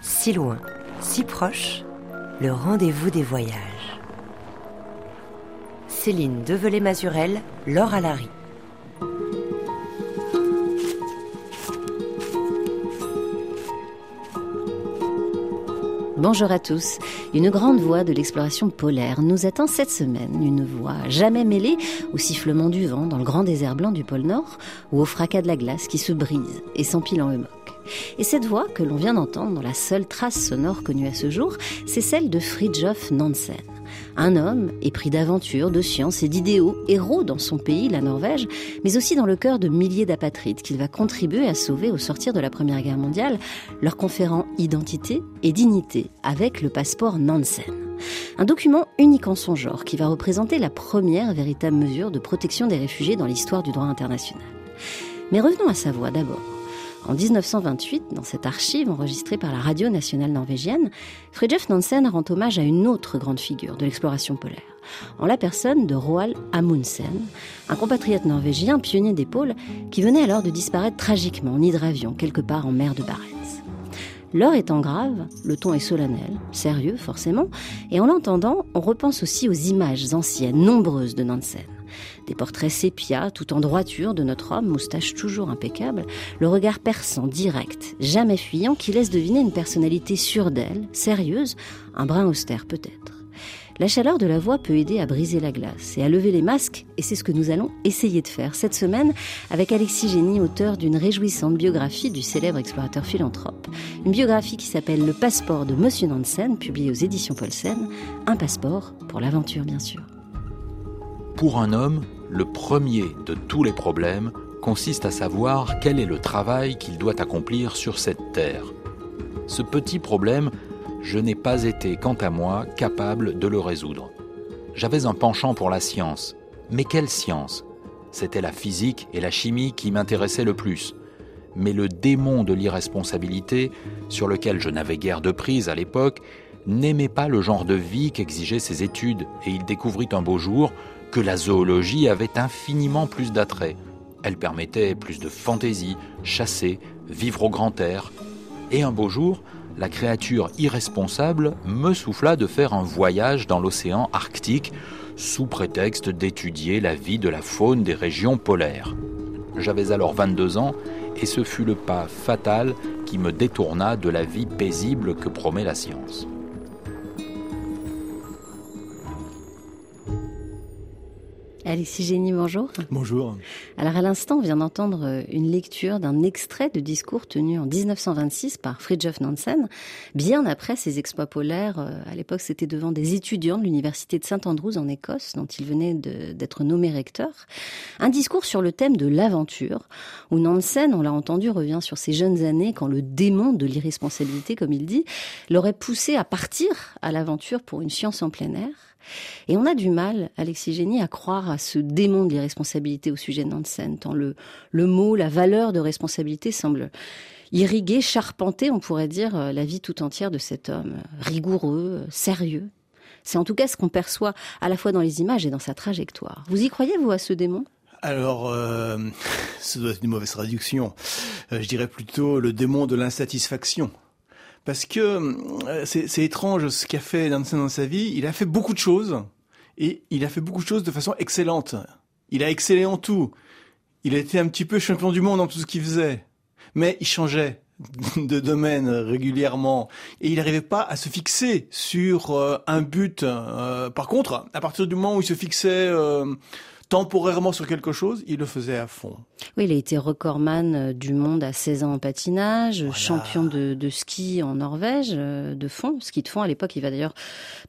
Si loin, si proche, le rendez-vous des voyages. Céline Develay-Mazurel, Laure Alary. Bonjour à tous. Une grande voix de l'exploration polaire nous attend cette semaine. Une voix jamais mêlée au sifflement du vent dans le grand désert blanc du pôle Nord ou au fracas de la glace qui se brise et s'empile en humoc. Et cette voix que l'on vient d'entendre dans la seule trace sonore connue à ce jour, c'est celle de Fridtjof Nansen. Un homme épris d'aventure, de science et d'idéaux, héros dans son pays, la Norvège, mais aussi dans le cœur de milliers d'apatrides qu'il va contribuer à sauver au sortir de la Première Guerre mondiale, leur conférant identité et dignité avec le passeport Nansen. Un document unique en son genre qui va représenter la première véritable mesure de protection des réfugiés dans l'histoire du droit international. Mais revenons à sa voix d'abord. En 1928, dans cette archive enregistrée par la radio nationale norvégienne, Fridtjof Nansen rend hommage à une autre grande figure de l'exploration polaire, en la personne de Roald Amundsen, un compatriote norvégien pionnier des pôles qui venait alors de disparaître tragiquement en hydravion quelque part en mer de Barents. L'heure étant grave, le ton est solennel, sérieux forcément, et en l'entendant, on repense aussi aux images anciennes, nombreuses de Nansen. Des portraits sépia, tout en droiture de notre homme, moustache toujours impeccable, le regard perçant, direct, jamais fuyant, qui laisse deviner une personnalité sûre d'elle, sérieuse, un brin austère peut-être. La chaleur de la voix peut aider à briser la glace et à lever les masques, et c'est ce que nous allons essayer de faire cette semaine avec Alexis Génie, auteur d'une réjouissante biographie du célèbre explorateur philanthrope. Une biographie qui s'appelle Le passeport de Monsieur Nansen, publiée aux éditions Paulsen. Un passeport pour l'aventure, bien sûr. Pour un homme, le premier de tous les problèmes consiste à savoir quel est le travail qu'il doit accomplir sur cette terre. Ce petit problème, je n'ai pas été, quant à moi, capable de le résoudre. J'avais un penchant pour la science. Mais quelle science? C'était la physique et la chimie qui m'intéressaient le plus. Mais le démon de l'irresponsabilité, sur lequel je n'avais guère de prise à l'époque, n'aimait pas le genre de vie qu'exigeaient ses études, et il découvrit un beau jour que la zoologie avait infiniment plus d'attrait. Elle permettait plus de fantaisie, chasser, vivre au grand air. Et un beau jour, la créature irresponsable me souffla de faire un voyage dans l'océan Arctique sous prétexte d'étudier la vie de la faune des régions polaires. J'avais alors 22 ans et ce fut le pas fatal qui me détourna de la vie paisible que promet la science. Alexis Génie, bonjour. Bonjour. Alors à l'instant, on vient d'entendre euh, une lecture d'un extrait de discours tenu en 1926 par Fridtjof Nansen, bien après ses exploits polaires. Euh, à l'époque, c'était devant des étudiants de l'université de Saint-Andrews en Écosse, dont il venait d'être nommé recteur. Un discours sur le thème de l'aventure, où Nansen, on l'a entendu, revient sur ses jeunes années quand le démon de l'irresponsabilité, comme il dit, l'aurait poussé à partir à l'aventure pour une science en plein air. Et on a du mal, Alexis Génie, à croire à ce démon de l'irresponsabilité au sujet de Nansen, tant le, mot, la valeur de responsabilité semble irriguer, charpenter, on pourrait dire, euh, la vie tout entière de cet homme, rigoureux, sérieux. C'est en tout cas ce qu'on perçoit à la fois dans les images et dans sa trajectoire. Vous y croyez, vous, à ce démon? Alors, euh, ça doit être une mauvaise traduction. Euh, je dirais plutôt le démon de l'insatisfaction parce que euh, c'est étrange ce qu'a fait Nansen dans sa vie. Il a fait beaucoup de choses et il a fait beaucoup de choses de façon excellente. Il a excellé en tout. Il a été un petit peu champion du monde dans tout ce qu'il faisait, mais il changeait de domaine régulièrement et il n'arrivait pas à se fixer sur euh, un but. Euh, par contre, à partir du moment où il se fixait temporairement sur quelque chose, il le faisait à fond. Oui, il a été recordman euh, du monde à 16 ans en patinage, champion de, ski en Norvège, euh, de fond, ski de fond. À l'époque, il va d'ailleurs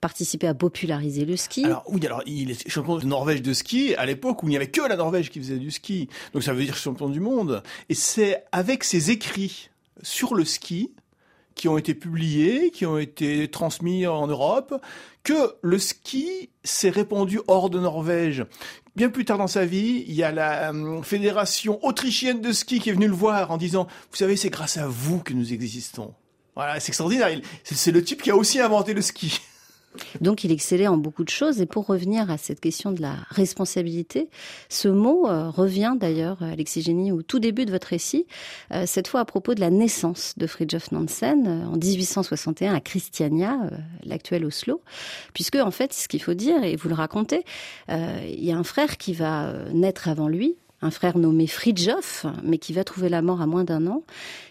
participer à populariser le ski. Alors oui, alors il est champion de Norvège de ski à l'époque où il n'y avait que la Norvège qui faisait du ski. Donc ça veut dire champion du monde. Et c'est avec ses écrits sur le ski qui ont été publiés, qui ont été transmis en Europe, que le ski s'est répandu hors de Norvège. Bien plus tard dans sa vie, il y a la euh, fédération autrichienne de ski qui est venue le voir en disant, vous savez, c'est grâce à vous que nous existons. Voilà, c'est extraordinaire. C'est le type qui a aussi inventé le ski. Donc il excellait en beaucoup de choses. Et pour revenir à cette question de la responsabilité, ce mot euh, revient d'ailleurs, Alexis Génie, au tout début de votre récit, euh, cette fois à propos de la naissance de Fridtjof Nansen euh, en 1861 à Christiania, l'actuel Oslo. Puisque en fait, ce qu'il faut dire, et vous le racontez, il y a un frère qui va naître avant lui, un frère nommé Fridjof, mais qui va trouver la mort à moins d'un an.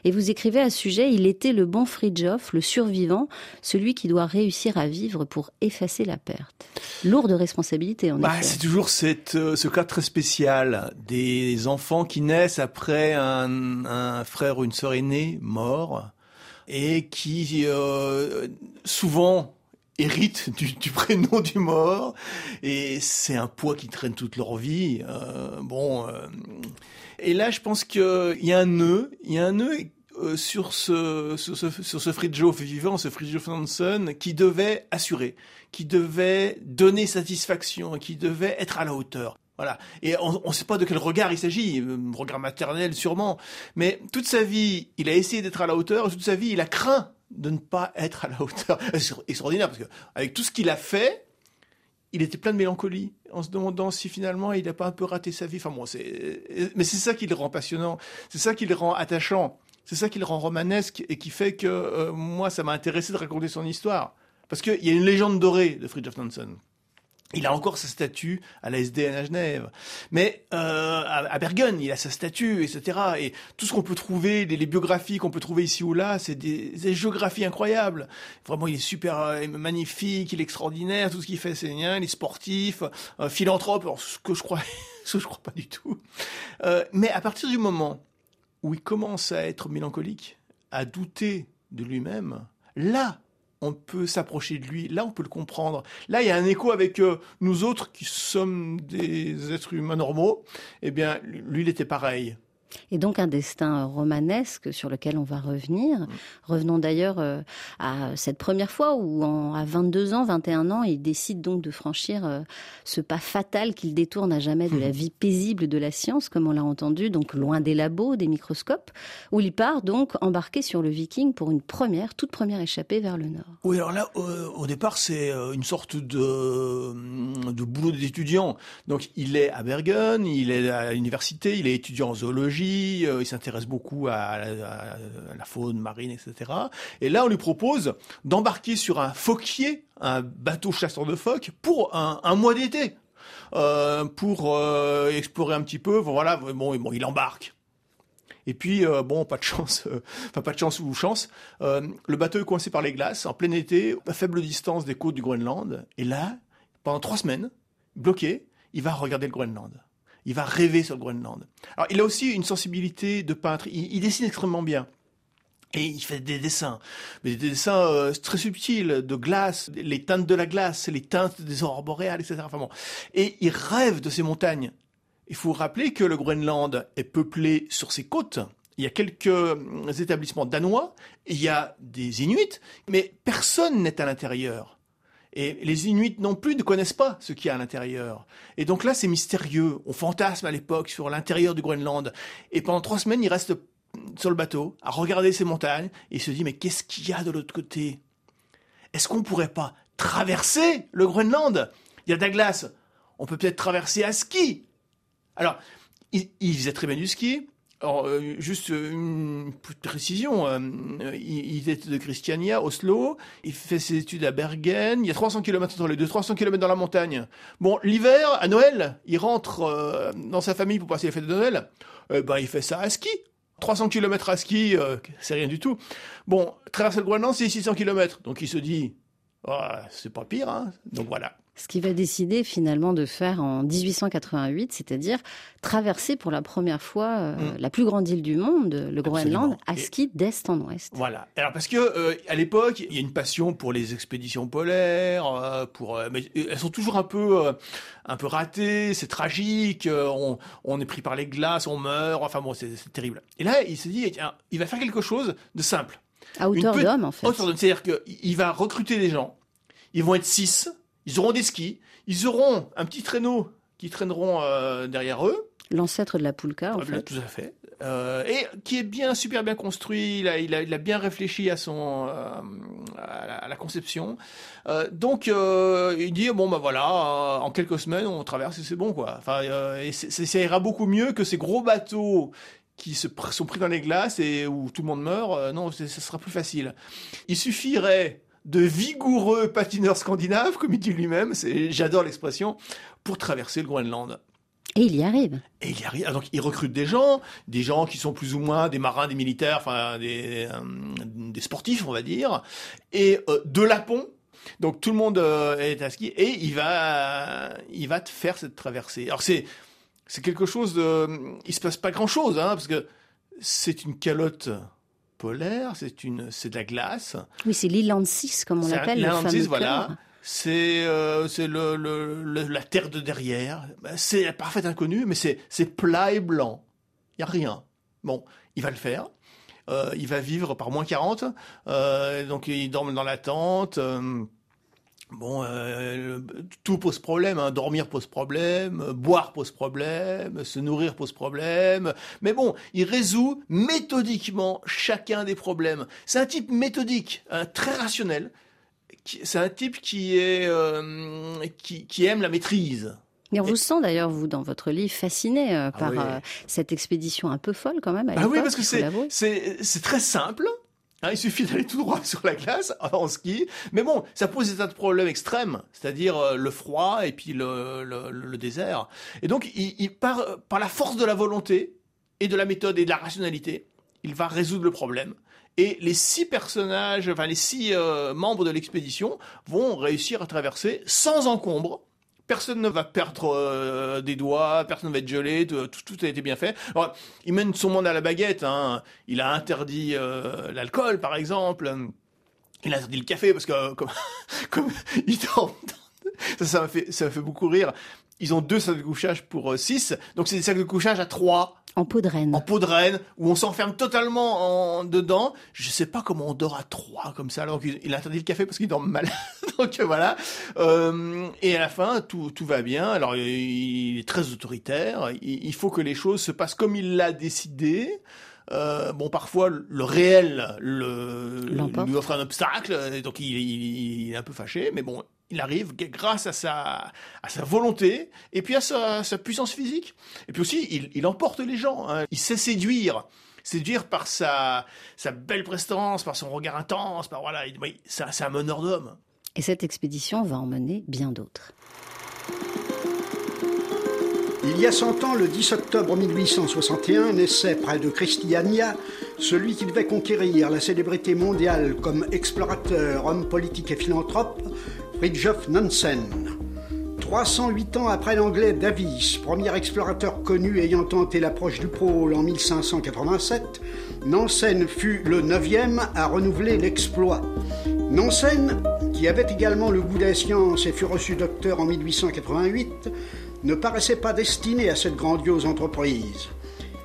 Et vous écrivez à ce sujet, il était le bon Fridjof, le survivant, celui qui doit réussir à vivre pour effacer la perte. Lourde responsabilité, en bah, C'est toujours cette, euh, ce cas très spécial des enfants qui naissent après un, un frère ou une sœur aînée mort et qui euh, souvent héritent du, prénom du mort et c'est un poids qui traîne toute leur vie. Euh, bon, euh, et là, je pense qu'il y a un nœud, il y a un nœud euh, sur ce sur ce sur ce Fridtjof vivant, ce Fridtjof Nansen, qui devait assurer, qui devait donner satisfaction, qui devait être à la hauteur. Voilà. Et on ne sait pas de quel regard il s'agit, regard maternel sûrement, mais toute sa vie, il a essayé d'être à la hauteur, toute sa vie, il a craint de ne pas être à la hauteur. C'est extraordinaire parce que avec tout ce qu'il a fait, il était plein de mélancolie en se demandant si finalement il n'a pas un peu raté sa vie. Enfin mais c'est ça qui le rend passionnant, c'est ça qui le rend attachant, c'est ça qui le rend romanesque et qui fait que euh, moi ça m'a intéressé de raconter son histoire parce qu'il y a une légende dorée de Fridtjof Nansen. Il a encore sa statue à la SDN à Genève. Mais euh, à, Bergen, il a sa statue, etc. Et tout ce qu'on peut trouver, les, biographies qu'on peut trouver ici ou là, c'est des, géographies incroyables. Vraiment, il est super euh, magnifique, il est extraordinaire, tout ce qu'il fait, c'est bien. Il est sportif, euh, philanthrope, ce que je crois, ce que je crois pas du tout. Mais à partir du moment où il commence à être mélancolique, à douter de lui-même, là, on peut s'approcher de lui, là on peut le comprendre. Là il y a un écho avec euh, nous autres qui sommes des êtres humains normaux. Eh bien, lui il était pareil. Et donc un destin romanesque sur lequel on va revenir. Mm. Revenons d'ailleurs euh, à cette première fois où, à 22 ans, 21 ans, il décide donc de franchir euh, ce pas fatal qu'il détourne à jamais de la mm. vie paisible de la science, comme on l'a entendu, donc loin des labos, des microscopes, où il part donc embarqué sur le Viking pour une première, toute première échappée vers le nord. Oui, alors là, au départ, c'est euh, une sorte de, de boulot d'étudiant. Donc il est à Bergen, il est à l'université, il est étudiant en zoologie euh, il s'intéresse beaucoup à, la faune marine, etc. Et là, on lui propose d'embarquer sur un phoquier, un bateau chasseur de phoques, pour un, mois d'été. Euh, pour euh, explorer un petit peu, voilà, bon, il embarque. Et puis, bon, pas de chance, enfin pas de chance ou chance, le bateau est coincé par les glaces en plein été, à faible distance des côtes du Groenland. Et là, pendant trois semaines, bloqué, il va regarder le Groenland il va rêver sur le Groenland. Alors, il a aussi une sensibilité de peintre. Il, dessine extrêmement bien. Et il fait des dessins, mais des dessins euh, très subtils, de glace, les teintes de la glace, les teintes des aurores boréales, etc. Et il rêve de ces montagnes. Il faut rappeler que le Groenland est peuplé sur ses côtes. Il y a quelques euh, établissements danois, il y a des Inuits, mais personne n'est à l'intérieur. Et les Inuits non plus ne connaissent pas ce qu'il y a à l'intérieur. Et donc là, c'est mystérieux. On fantasme à l'époque sur l'intérieur du Groenland. Et pendant trois semaines, il reste sur le bateau à regarder ces montagnes et il se dit mais qu'est-ce qu'il y a de l'autre côté? Est-ce qu'on pourrait pas traverser le Groenland? Il y a de la glace. On peut peut-être traverser à ski. Alors, il, il faisait très bien du ski. Alors, euh, juste une précision, euh, il, était de Christiania, Oslo, il fait ses études à Bergen, il y a 300 km entre les deux, 300 km dans la montagne. Bon, l'hiver, à Noël, il rentre euh, dans sa famille pour passer les fêtes de Noël, ben, il fait ça à ski. 300 km à ski, c'est rien du tout. Bon, traverser le Groenland, c'est 600 km, donc il se dit, oh, c'est pas pire, hein. Donc voilà ce qu'il va décider finalement de faire en 1888, c'est-à-dire traverser pour la première fois euh, mm. la plus grande île du monde, le Groenland, à ski d'est en ouest. Voilà. Alors parce que euh, à l'époque, il y a une passion pour les expéditions polaires, euh, pour mais elles sont toujours un peu un peu ratées, c'est tragique, on, on, est pris par les glaces, on meurt, enfin bon, c'est terrible. Et là, il se dit, tiens, il va faire quelque chose de simple. À hauteur d'homme, en fait. hauteur d'homme. C'est-à-dire qu'il va recruter des gens. Ils vont être six. Ils auront des skis. Ils auront un petit traîneau qui traîneront euh, derrière eux. L'ancêtre de la poulka, en Ah, fait. Tout à fait. Euh, et qui est bien, super bien construit. Il a, il a, il a bien réfléchi à son, euh, à, la, à la conception. Euh, donc, il dit bon bah voilà, en quelques semaines on traverse et c'est bon quoi. Enfin, et ça ira beaucoup mieux que ces gros bateaux qui se pr- sont pris dans les glaces et où tout le monde meurt. Non, ça sera plus facile. Il suffirait de vigoureux patineurs scandinaves, comme il dit lui-même, j'adore l'expression, pour traverser le Groenland. Et il y arrive. Et il y arrive. ah, Donc, il recrute des gens, des gens qui sont plus ou moins des marins, des militaires, enfin des, euh, des sportifs, on va dire, et euh, de Lapon. Donc tout le monde euh, est à ski et il va, il va te faire cette traversée. Alors c'est, c'est quelque chose de, il se passe pas grand chose, hein, parce que c'est une calotte polaire, c'est une, c'est de la glace. Oui, c'est l'Iland 6, comme on l'appelle, le l'Iland fameux 6, voilà. cœur. C'est euh, c'est le, le, le- la terre de derrière. Ben, C'est un parfait inconnu, mais c'est c'est plat et blanc. Il y a rien. Bon, il va le faire. Euh, il va vivre par moins 40. Euh, donc il dorme dans la tente. Bon, euh, tout pose problème. hein. Dormir pose problème, euh, boire pose problème, se nourrir pose problème. Mais bon, il résout méthodiquement chacun des problèmes. C'est un type méthodique, hein, très rationnel. C'est un type qui est euh, qui, qui aime la maîtrise. Et on vous sent d'ailleurs, vous, dans votre livre, fasciné euh, par oui. cette expédition un peu folle quand même à Ah oui, parce que c'est très simple. Hein, il suffit d'aller tout droit sur la glace en ski. Mais bon, ça pose des tas de problèmes extrêmes, c'est-à-dire euh, le froid et puis le, désert. Et donc, il, il par, par la force de la volonté et de la méthode et de la rationalité, il va résoudre le problème. Et les six personnages, enfin les six euh, membres de l'expédition vont réussir à traverser sans encombre. Personne ne va perdre euh, des doigts, personne ne va être gelé, tout, a été bien fait. Il mène son monde à la baguette. Hein. Il a interdit euh, l'alcool, par exemple. Il a interdit le café parce que euh, comme, ça, fait, fait beaucoup rire. Ils ont deux sacs de couchage pour euh, six, donc c'est des sacs de couchage à trois En peau de reine. en peau de reine où on s'enferme totalement en dedans. Je sais pas comment on dort à trois comme ça. Alors qu'il il a interdit le café parce qu'il dort mal. Donc voilà. Euh, et à la fin, tout, tout va bien. Alors il est très autoritaire. Il, il faut que les choses se passent comme il l'a décidé. Euh, bon, parfois le réel le, lui offre un obstacle, donc il, il- il est un peu fâché, mais bon, il arrive grâce à sa, à sa volonté et puis à sa, sa puissance physique. Et puis aussi, il, il emporte les gens. hein. Il sait séduire. Séduire par sa, sa belle prestance, par son regard intense, par voilà, il- oui, c'est un- meneur d'hommes. Et cette expédition va emmener bien d'autres. Il y a 100 ans, le 10 octobre 1861, naissait près de Christiania celui qui devait conquérir la célébrité mondiale comme explorateur, homme politique et philanthrope, Fridtjof Nansen. 308 ans après l'anglais Davis, premier explorateur connu ayant tenté l'approche du pôle en 1587, Nansen fut le neuvième à renouveler l'exploit. Nansen, qui avait également le goût des sciences et fut reçu docteur en 1888, ne paraissait pas destiné à cette grandiose entreprise.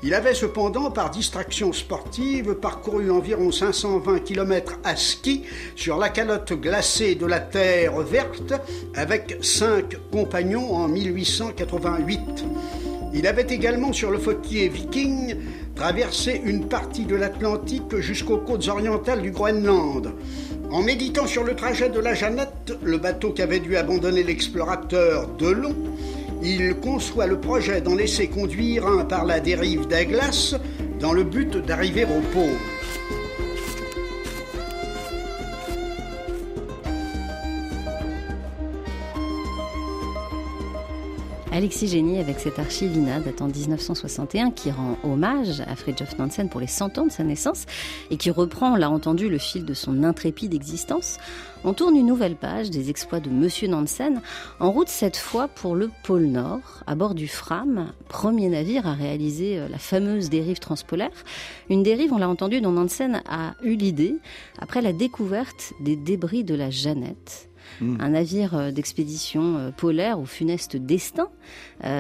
Il avait cependant, par distraction sportive, parcouru environ 520 km à ski sur la calotte glacée de la Terre verte avec cinq compagnons en 1888. Il avait également sur le fautier Viking traversé une partie de l'Atlantique jusqu'aux côtes orientales du Groenland. En méditant sur le trajet de la Jeannette, le bateau qu'avait dû abandonner l'explorateur Delon, il conçoit le projet d'en laisser conduire un par la dérive des glaces dans le but d'arriver au pôle. Alexis Génie avec cette archive INA datant 1961 qui rend hommage à Fridtjof Nansen pour les 100 ans de sa naissance et qui reprend, on l'a entendu, le fil de son intrépide existence. On tourne une nouvelle page des exploits de Monsieur Nansen, en route cette fois pour le pôle Nord, à bord du Fram, premier navire à réaliser euh, la fameuse dérive transpolaire. Une dérive, on l'a entendu, dont Nansen a eu l'idée après la découverte des débris de la Jeannette. Mm. un navire d'expédition polaire au funeste destin,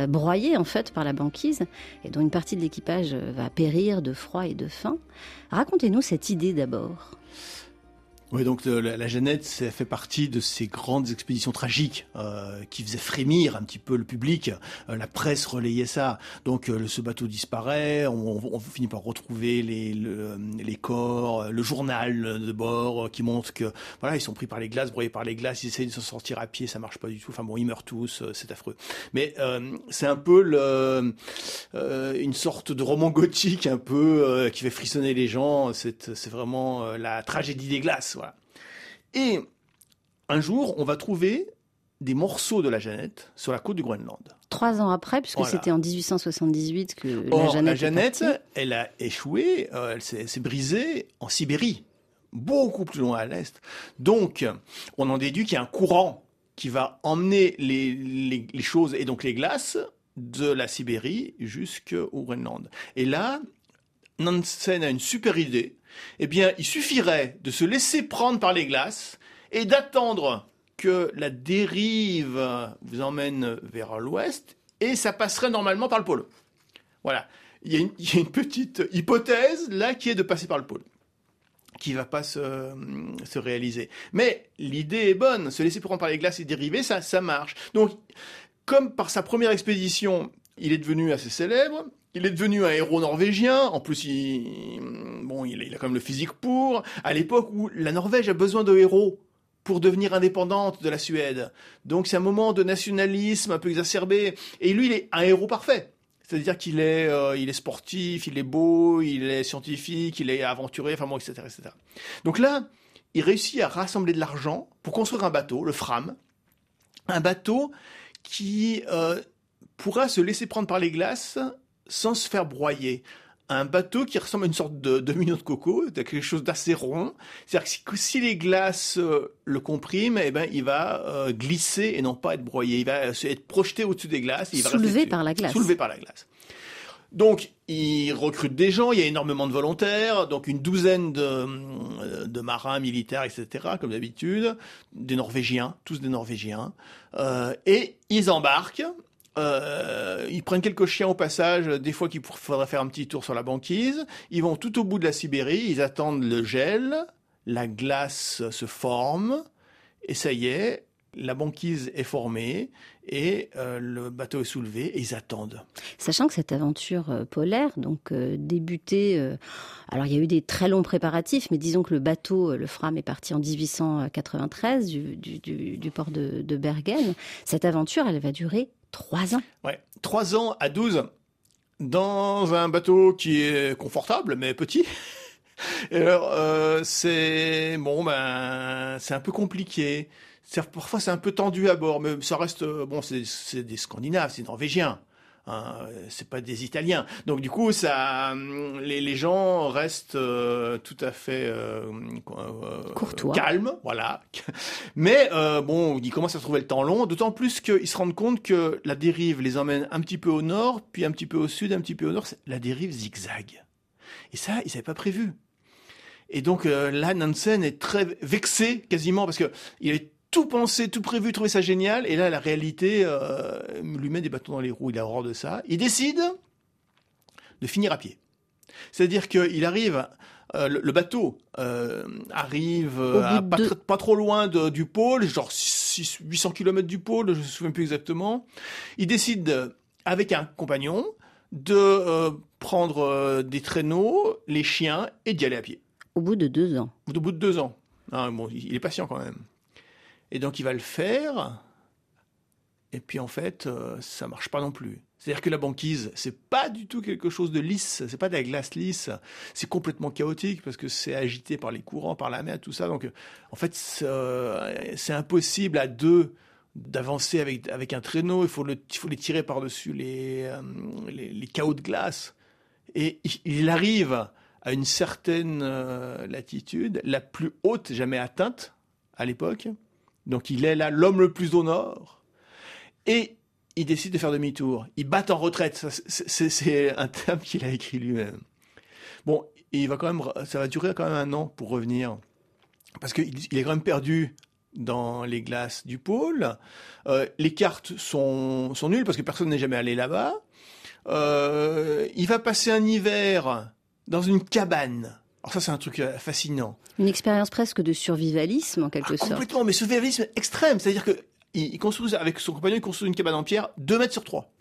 broyé en fait par la banquise, et dont une partie de l'équipage va périr de froid et de faim. Racontez-nous cette idée d'abord. Oui, donc euh, la, la, Jeannette, ça fait partie de ces grandes expéditions tragiques euh, qui faisaient frémir un petit peu le public. Euh, la presse relayait ça. Donc euh, ce bateau disparaît, on, on, finit par retrouver les, les corps, le journal de bord qui montre que voilà, ils sont pris par les glaces, broyés par les glaces, ils essayent de s'en sortir à pied, ça marche pas du tout. Enfin bon, ils meurent tous, c'est affreux. Mais c'est un peu le, une sorte de roman gothique un peu qui fait frissonner les gens. C'est vraiment la tragédie des glaces. Et un jour, on va trouver des morceaux de la Jeannette sur la côte du Groenland. Trois ans après, puisque c'était en 1878 que la Jeannette. La Jeannette, elle a échoué, euh, elle s'est brisée en Sibérie, beaucoup plus loin à l'est. Donc, on en déduit qu'il y a un courant qui va emmener les, les, les choses et donc les glaces de la Sibérie jusqu'au Groenland. Et là, Nansen a une super idée eh bien, il suffirait de se laisser prendre par les glaces et d'attendre que la dérive vous emmène vers l'ouest et ça passerait normalement par le pôle. Voilà. Il y, a une, petite hypothèse là qui est de passer par le pôle qui va pas se, se réaliser. Mais l'idée est bonne, se laisser prendre par les glaces et dériver, ça, ça marche. Donc, comme par sa première expédition, il est devenu assez célèbre, il est devenu un héros norvégien. En plus, il, bon, il, a quand même le physique pour. À l'époque où la Norvège a besoin de héros pour devenir indépendante de la Suède. Donc c'est un moment de nationalisme un peu exacerbé. Et lui, il est un héros parfait. C'est-à-dire qu'il est, euh, il est sportif, il est beau, il est scientifique, il est aventuré, enfin bon, etc., etc. Donc là, il réussit à rassembler de l'argent pour construire un bateau, le Fram, un bateau qui euh, pourra se laisser prendre par les glaces sans se faire broyer. Un bateau qui ressemble à une sorte de domino de coco, quelque chose d'assez rond. C'est-à-dire que si, les glaces euh, le compriment, eh ben, il va euh, glisser et non pas être broyé. Il va euh, être projeté au-dessus des glaces. il va soulevé par la glace. Soulevé par la glace. Donc, il recrute des gens, il y a énormément de volontaires, donc une douzaine de, de marins, militaires, etc., comme d'habitude, des Norvégiens, tous des Norvégiens, euh, et ils embarquent, euh, ils prennent quelques chiens au passage, des fois qu'il faudrait faire un petit tour sur la banquise. Ils vont tout au bout de la Sibérie, ils attendent le gel, la glace se forme, et ça y est, la banquise est formée et euh, le bateau est soulevé et ils attendent. Sachant que cette aventure euh, polaire, donc euh, débutée, alors il y a eu des très longs préparatifs, mais disons que le bateau, le Fram, est parti en 1893 du, port de Bergen. Cette aventure, elle va durer Trois ans Ouais, trois ans à 12 dans un bateau qui est confortable mais petit. Et alors, euh, c'est bon, ben, c'est un peu compliqué. Parfois, c'est un peu tendu à bord, mais ça reste bon. C'est des Scandinaves, c'est Norvégiens. Hein, c'est pas des Italiens. Donc du coup, ça, les, les gens restent euh, tout à fait euh, euh, courtois, calmes, voilà. Mais euh, bon, ils commencent à trouver le temps long, d'autant plus qu'ils se rendent compte que la dérive les emmène un petit peu au nord, puis un petit peu au sud, un petit peu au nord. La dérive zigzag. Et ça, ils n'avaient pas prévu. Et donc là, Nansen est très vexé quasiment parce que il est tout pensé, tout prévu, trouvé ça génial. Et là, la réalité euh, lui met des bâtons dans les roues. Il a horreur de ça. Il décide de finir à pied. C'est-à-dire qu'il arrive, euh, le, bateau euh, arrive à pas, trop loin du pôle, genre 800 km du pôle, je ne me souviens plus exactement. Il décide, avec un compagnon, de prendre des traîneaux, les chiens, et d'y aller à pied. Au bout de deux ans. Au bout de deux ans. Ah, bon, il est patient quand même. Et donc il va le faire. Et puis en fait, euh, ça marche pas non plus. C'est-à-dire que la banquise, c'est pas du tout quelque chose de lisse, c'est pas de la glace lisse, c'est complètement chaotique parce que c'est agité par les courants, par la mer, tout ça. Donc en fait, c'est impossible à deux d'avancer avec, avec un traîneau, il faut, le, faut les tirer par-dessus les, euh, les, les, chaos de glace. Et il arrive à une certaine euh, latitude, la plus haute jamais atteinte à l'époque, donc il est là l'homme le plus au nord. Et il décide de faire demi-tour. Il bat en retraite. C'est un terme qu'il a écrit lui-même. Bon, ça va durer quand même un an pour revenir. Parce qu'il est quand même perdu dans les glaces du pôle. Euh, les cartes sont, sont nulles parce que personne n'est jamais allé là-bas. Euh, il va passer un hiver dans une cabane. Alors ça, c'est un truc euh, fascinant. Une expérience presque de survivalisme, en quelque Ah, sorte. complètement, mais survivalisme extrême. C'est-à-dire que il, construit, avec son compagnon, il construit une cabane en pierre, 2 mètres sur 3.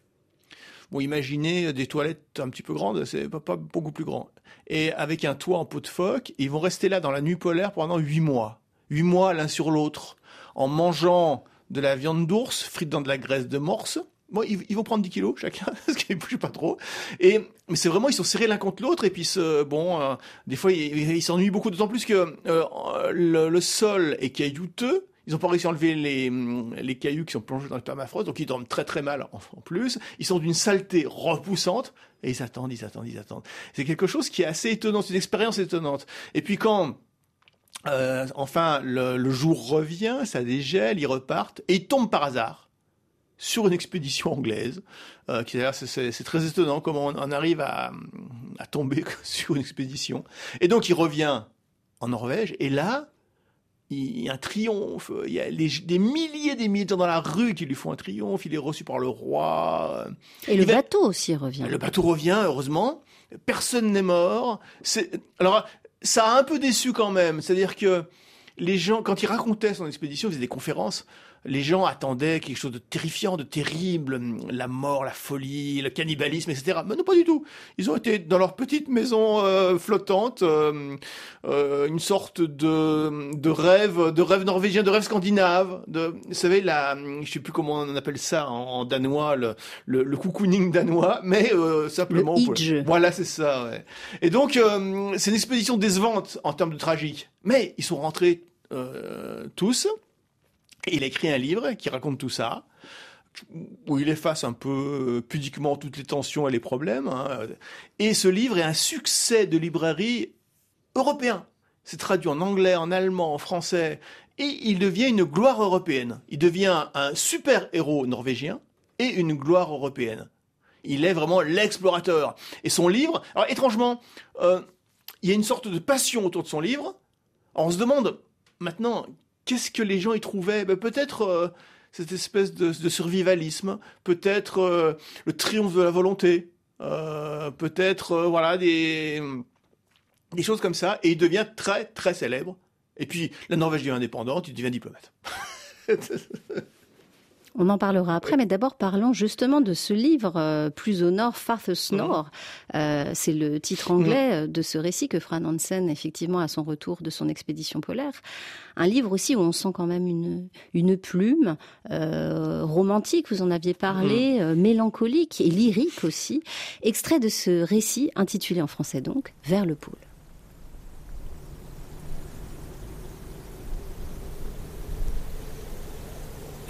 Bon, imaginez des toilettes un petit peu grandes, c'est pas, pas beaucoup plus grand. Et avec un toit en peau de phoque, ils vont rester là dans la nuit polaire pendant 8 mois. 8 mois l'un sur l'autre, en mangeant de la viande d'ours, frites dans de la graisse de morse. Bon, ils, vont prendre 10 kilos chacun, parce qu'ils bougent pas trop. Et mais c'est vraiment, ils sont serrés l'un contre l'autre, et puis bon, euh, des fois, ils s'ennuient beaucoup, d'autant plus que euh, le, sol est caillouteux. Ils n'ont pas réussi à enlever les, hum, les cailloux qui sont plongés dans le permafrost, donc ils dorment très très mal en, en plus. Ils sont d'une saleté repoussante, et ils attendent, ils attendent, ils attendent. C'est quelque chose qui est assez étonnant, c'est une expérience étonnante. Et puis quand euh, enfin le, le jour revient, ça dégèle, ils repartent, et ils tombent par hasard sur une expédition anglaise. Euh, c'est- très étonnant comment on, on arrive à, à tomber sur une expédition. Et donc il revient en Norvège, et là, il y a un triomphe. Il y a les- des milliers des gens dans la rue qui lui font un triomphe. Il est reçu par le roi. Et le va- bateau aussi revient. Le bateau revient, heureusement. Personne n'est mort. Alors ça a un peu déçu quand même. C'est-à-dire que les gens, quand il racontait son expédition, il faisait des conférences. Les gens attendaient quelque chose de terrifiant, de terrible, la mort, la folie, le cannibalisme, etc. Mais non, pas du tout. Ils ont été dans leur petite maison euh, flottante, euh, euh, une sorte de, de rêve, de rêve norvégien, de rêve scandinave. De, vous savez, la, je sais plus comment on appelle ça en, en danois, le, le, le cocooning danois, mais euh, simplement. Le. Voilà, c'est ça. Ouais. Et donc, c'est une expédition décevante en termes de tragique. Mais ils sont rentrés tous. Il a écrit un livre qui raconte tout ça, où il efface un peu euh, pudiquement toutes les tensions et les problèmes. hein. Et ce livre est un succès de librairie européen. C'est traduit en anglais, en allemand, en français. Et il devient une gloire européenne. Il devient un super héros norvégien et une gloire européenne. Il est vraiment l'explorateur. Et son livre, alors étrangement, euh, il y a une sorte de passion autour de son livre. On se demande maintenant, qu'est-ce que les gens y trouvaient? Ben, Peut-être euh, cette espèce de, survivalisme, peut-être euh, le triomphe de la volonté, euh, peut-être voilà des, des choses comme ça. Et il devient très très célèbre. Et puis la Norvège devient indépendante, il devient diplomate. On en parlera après, mais d'abord parlons justement de ce livre euh, plus au nord, Farthest Mhm. North. Euh, c'est le titre anglais euh, de ce récit que Fran Hansen, effectivement, à son retour de son expédition polaire. Un livre aussi où on sent quand même une, une plume euh, romantique, vous en aviez Mhm. parlé, euh, mélancolique et lyrique aussi. Extrait de ce récit, intitulé en français donc, Vers le pôle.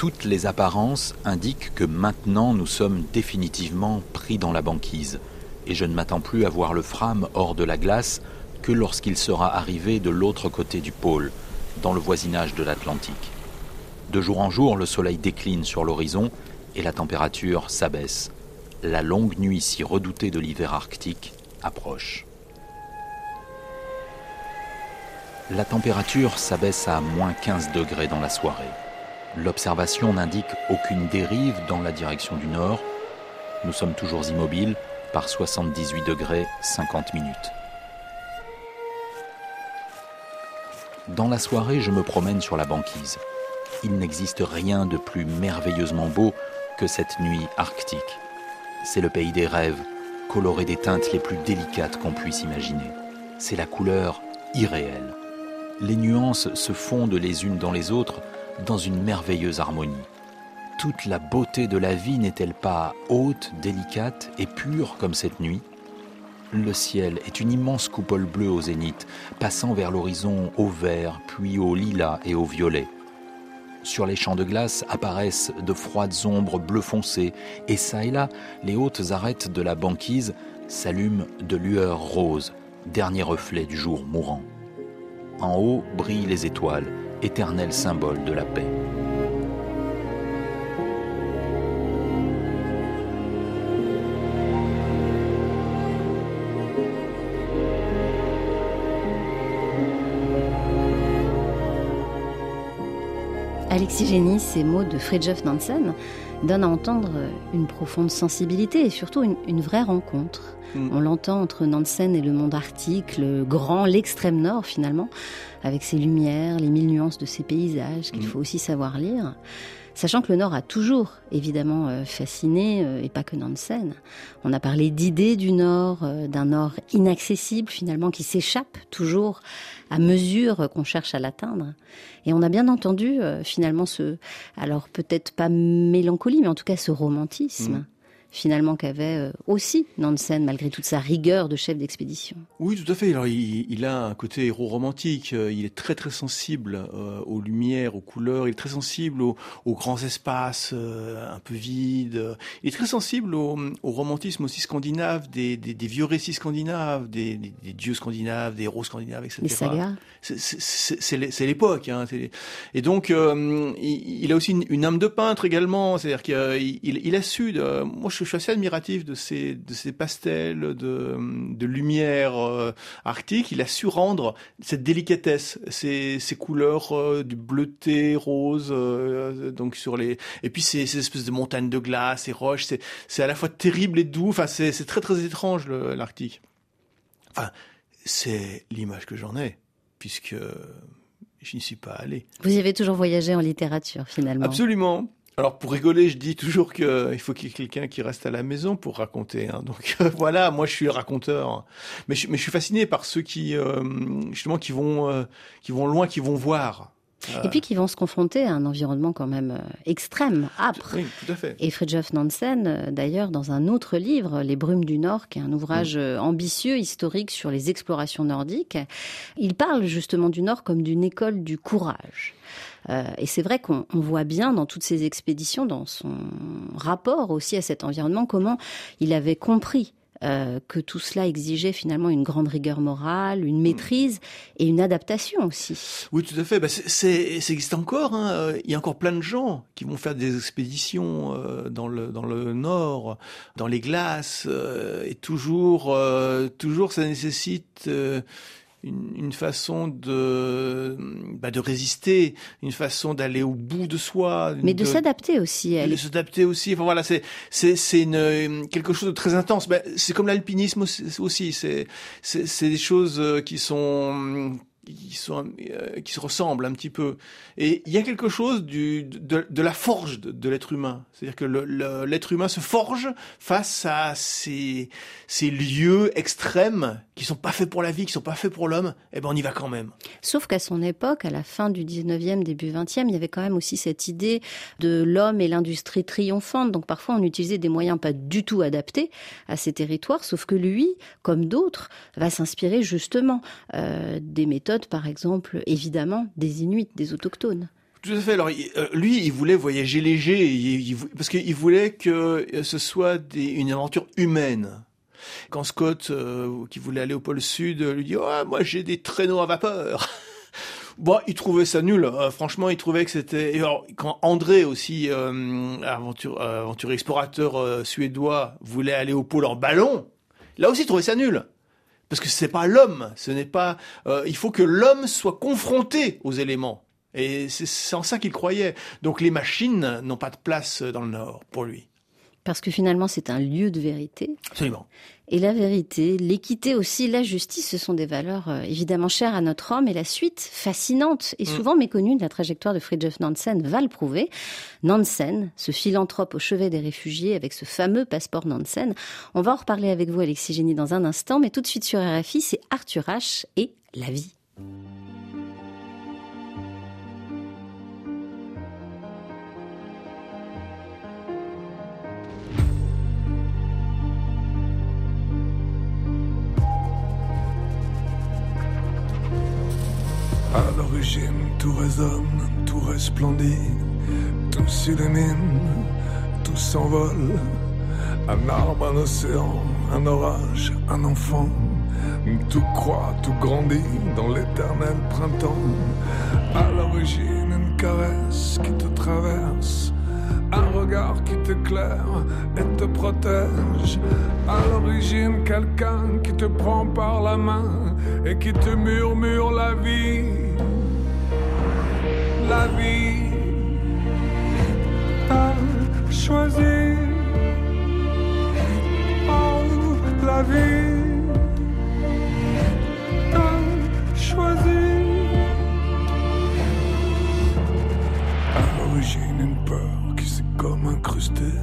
Toutes les apparences indiquent que maintenant nous sommes définitivement pris dans la banquise, et je ne m'attends plus à voir le Fram hors de la glace que lorsqu'il sera arrivé de l'autre côté du pôle, dans le voisinage de l'Atlantique. De jour en jour, le soleil décline sur l'horizon et la température s'abaisse. La longue nuit si redoutée de l'hiver arctique approche. La température s'abaisse à moins 15 degrés dans la soirée. L'observation n'indique aucune dérive dans la direction du nord. Nous sommes toujours immobiles par 78 degrés 50 minutes. Dans la soirée, je me promène sur la banquise. Il n'existe rien de plus merveilleusement beau que cette nuit arctique. C'est le pays des rêves, coloré des teintes les plus délicates qu'on puisse imaginer. C'est la couleur irréelle. Les nuances se fondent les unes dans les autres dans une merveilleuse harmonie. Toute la beauté de la vie n'est-elle pas haute, délicate et pure comme cette nuit? Le ciel est une immense coupole bleue au zénith, passant vers l'horizon au vert, puis au lilas et au violet. Sur les champs de glace apparaissent de froides ombres bleu foncé, et çà et là, les hautes arêtes de la banquise s'allument de lueurs roses, dernier reflet du jour mourant. En haut brillent les étoiles, éternel symbole de la paix. Alexis Génie, ces mots de Fridtjof Nansen donnent à entendre une profonde sensibilité et surtout une, une vraie rencontre. Mm. On l'entend entre Nansen et le monde arctique, le grand, l'extrême nord finalement, avec ses lumières, les mille nuances de ses paysages qu'il mm. faut aussi savoir lire. Sachant que le Nord a toujours évidemment euh, fasciné, euh, et pas que Nansen. On a parlé d'idées du Nord, euh, d'un Nord inaccessible finalement qui s'échappe toujours à mesure qu'on cherche à l'atteindre. Et on a bien entendu finalement ce, alors peut-être pas mélancolie, mais en tout cas ce romantisme. Mm finalement qu'avait euh, aussi Nansen malgré toute sa rigueur de chef d'expédition. Oui, tout à fait. Alors il, a un côté héros romantique. Euh, il est très très sensible euh, aux lumières, aux couleurs. Il est très sensible aux, grands espaces un peu vides. Il est très sensible au, romantisme aussi scandinave, des, vieux récits scandinaves, des, dieux scandinaves, des héros scandinaves, etc. Les sagas. C'est l'époque. Hein, et donc il, a aussi une, âme de peintre également. C'est-à-dire qu'il il, a su. Moi, je je suis assez admiratif de ces, de ces pastels de, de lumière euh, arctique. Il a su rendre cette délicatesse, ces, ces couleurs euh, du bleuté, rose, euh, donc sur les, et puis ces, ces espèces de montagnes de glace et roches. C'est, c'est à la fois terrible et doux. Enfin, c'est, c'est très très étrange l'Arctique. Enfin, c'est l'image que j'en ai, puisque je n'y suis pas allé. Vous y avez toujours voyagé en littérature, finalement. Absolument. Alors pour rigoler, je dis toujours qu'il faut qu'il y ait quelqu'un qui reste à la maison pour raconter. Hein. Donc voilà, moi je suis le raconteur, mais je, mais je suis fasciné par ceux qui euh, justement qui vont euh, qui vont loin, qui vont voir. Et puis qui vont se confronter à un environnement quand même euh, extrême, âpre. Oui, tout à fait. Et Fridtjof Nansen, d'ailleurs, dans un autre livre, Les Brumes du Nord, qui est un ouvrage mm. ambitieux, historique sur les explorations nordiques, il parle justement du Nord comme d'une école du courage. Euh, et c'est vrai qu'on voit bien dans toutes ces expéditions, dans son rapport aussi à cet environnement, comment il avait compris euh, que tout cela exigeait finalement une grande rigueur morale, une maîtrise et une adaptation aussi. Oui, tout à fait. Bah, c'est, ça existe encore. Hein. Il y a encore plein de gens qui vont faire des expéditions euh, dans le dans le nord, dans les glaces, et toujours toujours ça nécessite une, façon de, bah, de résister, une façon d'aller au bout de soi. Mais de, s'adapter aussi. De s'adapter aussi. Enfin voilà, c'est c'est c'est une quelque chose de très intense. Bah, c'est comme l'alpinisme aussi. C'est c'est c'est des choses euh, qui sont euh, qui se ressemblent un petit peu. Et il y a quelque chose de, de la forge de, l'être humain. C'est-à-dire que l'être humain se forge face à ces, ces lieux extrêmes qui sont pas faits pour la vie, qui sont pas faits pour l'homme. Eh ben on y va quand même. Sauf qu'à son époque, à la fin du 19e, début 20e, il y avait quand même aussi cette idée de l'homme et l'industrie triomphante. Donc parfois on utilisait des moyens pas du tout adaptés à ces territoires. Sauf que lui, comme d'autres, va s'inspirer justement euh, des méthodes par exemple, évidemment, des Inuits, des autochtones. Tout à fait. Alors euh, lui, il voulait voyager léger, parce qu'il voulait que ce soit une aventure humaine. Quand Scott, euh, qui voulait aller au pôle Sud, lui dit oh, moi j'ai des traîneaux à vapeur. Bon, il trouvait ça nul. Euh, franchement, il trouvait que c'était. Alors, quand André aussi, aventure, aventurier explorateur suédois, voulait aller au pôle en ballon, là aussi, il trouvait ça nul parce que c'est pas l'homme, ce n'est pas. Euh, il faut que l'homme soit confronté aux éléments. Et c'est en ça qu'il croyait. Donc les machines n'ont pas de place dans le Nord pour lui. Parce que finalement, c'est un lieu de vérité. Absolument. Et la vérité, l'équité aussi, la justice, ce sont des valeurs euh, évidemment chères à notre homme. Et la suite, fascinante et mm. souvent méconnue de la trajectoire de Fridtjof Nansen, va le prouver. Nansen, ce philanthrope au chevet des réfugiés avec ce fameux passeport Nansen. On va en reparler avec vous, Alexis Génie, dans un instant. Mais tout de suite sur RFI, c'est Arthur H. et la vie. À l'origine, tout résonne, tout resplendit, tout s'illumine, tout s'envole. Un arbre, un océan, un orage, un enfant. Tout croît, tout grandit dans l'éternel printemps. À l'origine, une caresse qui te traverse un regard qui t'éclaire et te protège. À l'origine, quelqu'un qui te prend par la main et qui te murmure la vie. La vie a choisi. La vie a choisi. Comme incrustée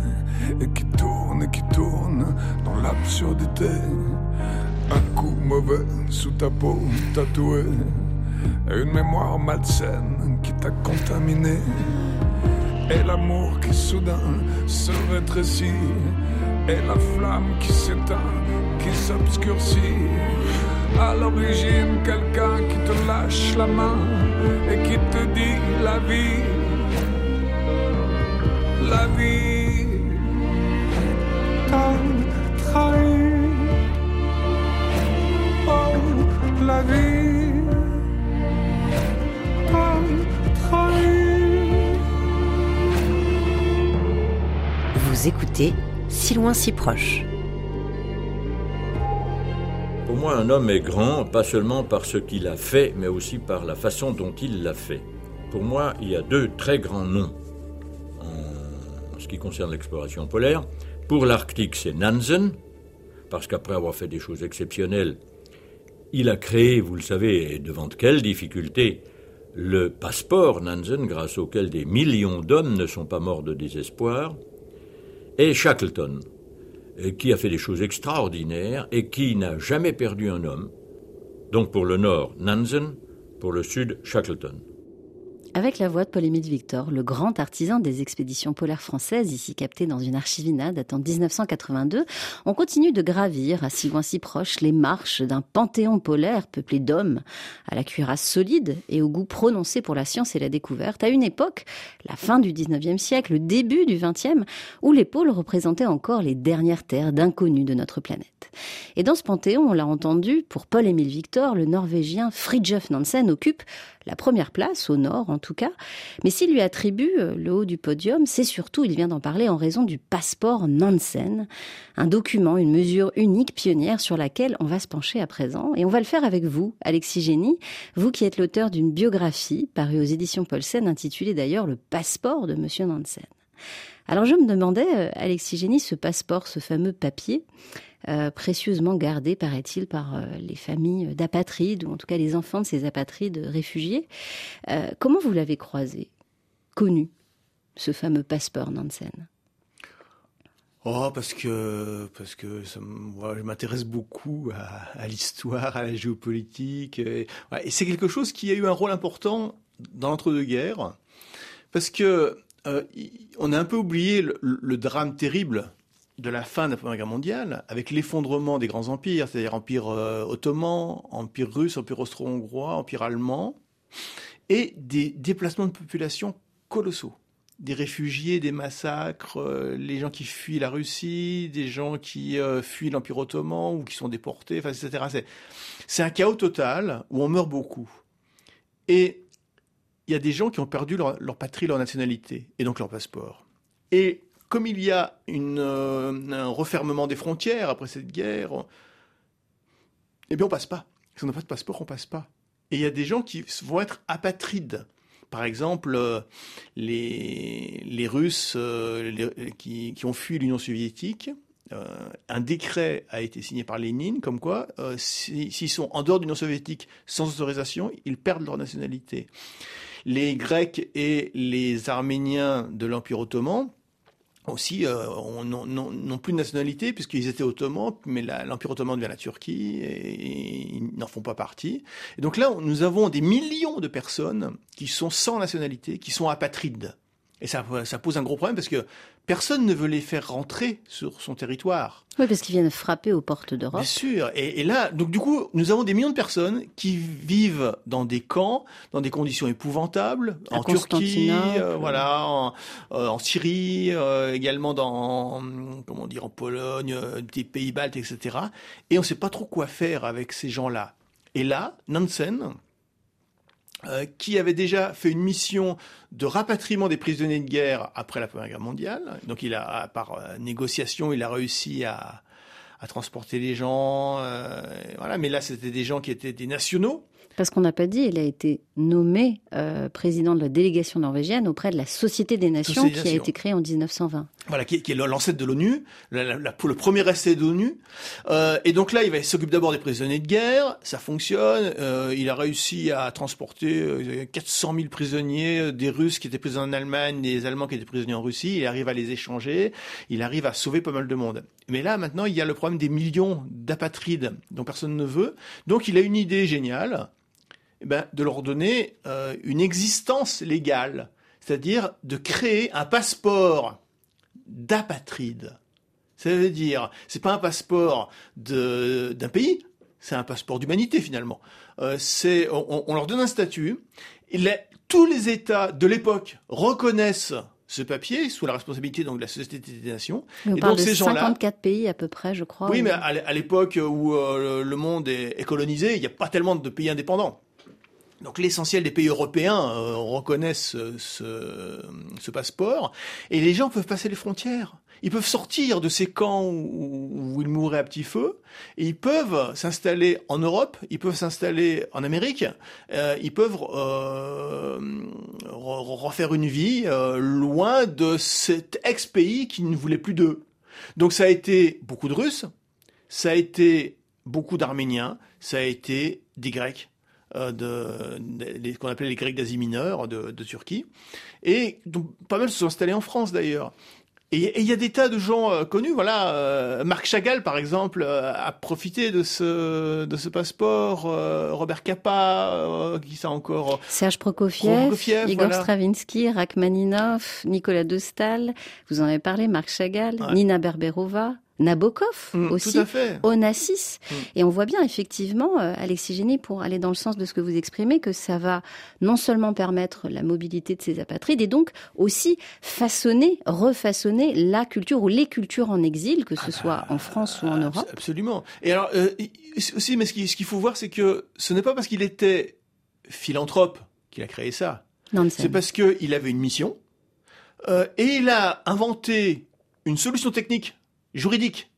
et qui tourne et qui tourne dans l'absurdité. Un coup mauvais sous ta peau tatouée. Une mémoire malsaine qui t'a contaminé. Et l'amour qui soudain se rétrécit. Et la flamme qui s'éteint, qui s'obscurcit. À l'origine, quelqu'un qui te lâche la main et qui te dit la vie. La vie t'a trahi. Oh, la vie t'a trahi. Vous écoutez Si loin si proche. Pour moi, un homme est grand, pas seulement par ce qu'il a fait, mais aussi par la façon dont il l'a fait. Pour moi, il y a deux très grands noms qui concerne l'exploration polaire. Pour l'Arctique, c'est Nansen, parce qu'après avoir fait des choses exceptionnelles, il a créé, vous le savez, et devant quelles difficultés, le passeport Nansen, grâce auquel des millions d'hommes ne sont pas morts de désespoir, et Shackleton, euh, qui a fait des choses extraordinaires et qui n'a jamais perdu un homme. Donc pour le nord, Nansen, pour le sud, Shackleton. Avec la voix de Paul-Émile Victor, le grand artisan des expéditions polaires françaises, ici capté dans une archivina datant de 1982, on continue de gravir, à si loin si proche, les marches d'un panthéon polaire peuplé d'hommes, à la cuirasse solide et au goût prononcé pour la science et la découverte, à une époque, la fin du 19e siècle, le début du 20e, où les pôles représentaient encore les dernières terres d'inconnus de notre planète. Et dans ce panthéon, on l'a entendu, pour Paul-Émile Victor, le Norvégien Fridtjof Nansen occupe la première place, au nord en tout cas. Mais s'il lui attribue euh, le haut du podium, c'est surtout, il vient d'en parler, en raison du passeport Nansen, un document, une mesure unique, pionnière, sur laquelle on va se pencher à présent. Et on va le faire avec vous, Alexis Génie, vous qui êtes l'auteur d'une biographie parue aux éditions Paulsen, intitulée d'ailleurs Le passeport de Monsieur Nansen. Alors je me demandais, euh, Alexis Génie, ce passeport, ce fameux papier, euh, précieusement gardé, paraît-il, par euh, les familles d'apatrides, ou en tout cas les enfants de ces apatrides réfugiés. Euh, comment vous l'avez croisé, connu, ce fameux passeport Nansen? Oh, parce que parce que moi, je m'intéresse beaucoup à, l'histoire, à la géopolitique, et, c'est quelque chose qui a eu un rôle important dans l'entre-deux-guerres, parce que on a un peu oublié le drame terrible de la fin de la Première Guerre mondiale, avec l'effondrement des grands empires, c'est-à-dire empire euh, ottoman, empire russe, empire austro-hongrois, empire allemand, et des déplacements de population colossaux des réfugiés, des massacres, euh, les gens qui fuient la Russie, des gens qui euh, fuient l'Empire ottoman ou qui sont déportés, enfin, etc. C'est, un chaos total où on meurt beaucoup. Et il y a des gens qui ont perdu leur, leur patrie, leur nationalité, et donc leur passeport. Et comme il y a euh, un refermement des frontières après cette guerre, eh bien on passe pas. Si on n'a pas de passeport, on passe pas. Et il y a des gens qui vont être apatrides. Par exemple, euh, les, Russes euh, qui, ont fui l'Union soviétique, un décret a été signé par Lénine comme quoi, si- s'ils sont en dehors de l'Union soviétique sans autorisation, ils perdent leur nationalité. Les Grecs et les Arméniens de l'Empire ottoman aussi euh, ont- n'ont plus de nationalité puisqu'ils étaient ottomans, mais l'Empire ottoman devient la Turquie et ils n'en font pas partie. Et donc là, nous avons des millions de personnes qui sont sans nationalité, qui sont apatrides. Et ça, ça pose un gros problème parce que personne ne veut les faire rentrer sur son territoire. Oui, parce qu'ils viennent frapper aux portes d'Europe. Bien sûr. Et, et là, donc du coup, nous avons des millions de personnes qui vivent dans des camps, dans des conditions épouvantables, À en Turquie, euh, voilà, en, euh, en Syrie, euh, également dans, comment dire, en Pologne, des pays baltes, etc. Et on ne sait pas trop quoi faire avec ces gens-là. Et là, Nansen, euh, qui avait déjà fait une mission de rapatriement des prisonniers de guerre après la Première Guerre mondiale. Donc il a, par euh, négociation, il a réussi à, à transporter les gens. euh, voilà, mais là, c'était des gens qui étaient des nationaux. Parce qu'on n'a pas dit, il a été nommé président de la délégation norvégienne auprès de la Société des Nations qui a été créée en 1920. Voilà, qui, est l'ancêtre de l'ONU, le premier essai de l'ONU. Euh, et donc là, il s'occupe d'abord des prisonniers de guerre, ça fonctionne. Euh, il a réussi à transporter 400 000 prisonniers, des Russes qui étaient prisonniers en Allemagne, des Allemands qui étaient prisonniers en Russie. Il arrive à les échanger, il arrive à sauver pas mal de monde. Mais là, maintenant, il y a le problème des millions d'apatrides dont personne ne veut. Donc il a une idée géniale eh ben, de leur donner euh, une existence légale, c'est-à-dire de créer un passeport d'apatride. Ça veut dire, c'est pas un passeport d'un pays, c'est un passeport d'humanité finalement. Euh, c'est, on, leur donne un statut. tous les États de l'époque reconnaissent ce papier sous la responsabilité donc de la Société des Nations. On et parle donc de ces 54 pays à peu près, je crois. Oui, mais à l'époque où euh, le monde est, colonisé, il n'y a pas tellement de pays indépendants. Donc l'essentiel des pays européens euh, reconnaissent ce, ce, passeport. Et les gens peuvent passer les frontières. Ils peuvent sortir de ces camps où, ils mouraient à petit feu. Et ils peuvent s'installer en Europe, ils peuvent s'installer en Amérique, euh, ils peuvent euh, refaire une vie euh, loin de cet ex-pays qui ne voulait plus d'eux. Donc ça a été beaucoup de Russes, ça a été beaucoup d'Arméniens, ça a été des Grecs. euh, de, de, qu'on appelait les Grecs d'Asie mineure, de, de, Turquie. Et donc, pas mal se sont installés en France d'ailleurs. Et il y a des tas de gens euh, connus, voilà. Euh, Marc Chagall, par exemple, a profité de ce de ce passeport. Robert Capa, qui ça encore Serge Prokofiev, Igor Stravinsky, Rachmaninov, Nicolas de. Vous en avez parlé, Marc Chagall, Nina Berberova. Nabokov mm, aussi, Onassis. Mm. Et on voit bien effectivement, euh, Alexis Génie, pour aller dans le sens de ce que vous exprimez, que ça va non seulement permettre la mobilité de ces apatrides, et donc aussi façonner, refaçonner la culture ou les cultures en exil, que ce ah soit bah, en France ou en Europe. Absolument. Et alors, euh, aussi, mais ce qu'il faut voir, c'est que ce n'est pas parce qu'il était philanthrope qu'il a créé ça. C'est parce qu'il avait une mission, euh, et il a inventé une solution technique juridique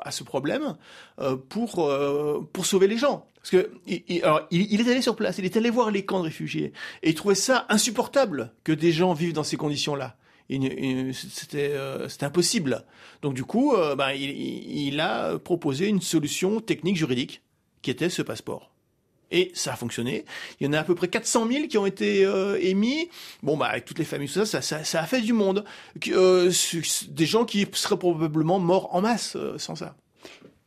à ce problème euh, pour euh, pour sauver les gens. Parce que il, alors, il, est allé sur place, il est allé voir les camps de réfugiés et il trouvait ça insupportable que des gens vivent dans ces conditions-là. C'était euh, impossible. Donc du coup, il, il a proposé une solution technique juridique qui était ce passeport et ça a fonctionné. Il y en a à peu près 400 000 qui ont été euh, émis. Bon, bah, avec toutes les familles, ça, ça, ça, a fait du monde. Euh, des gens qui seraient probablement morts en masse euh, sans ça.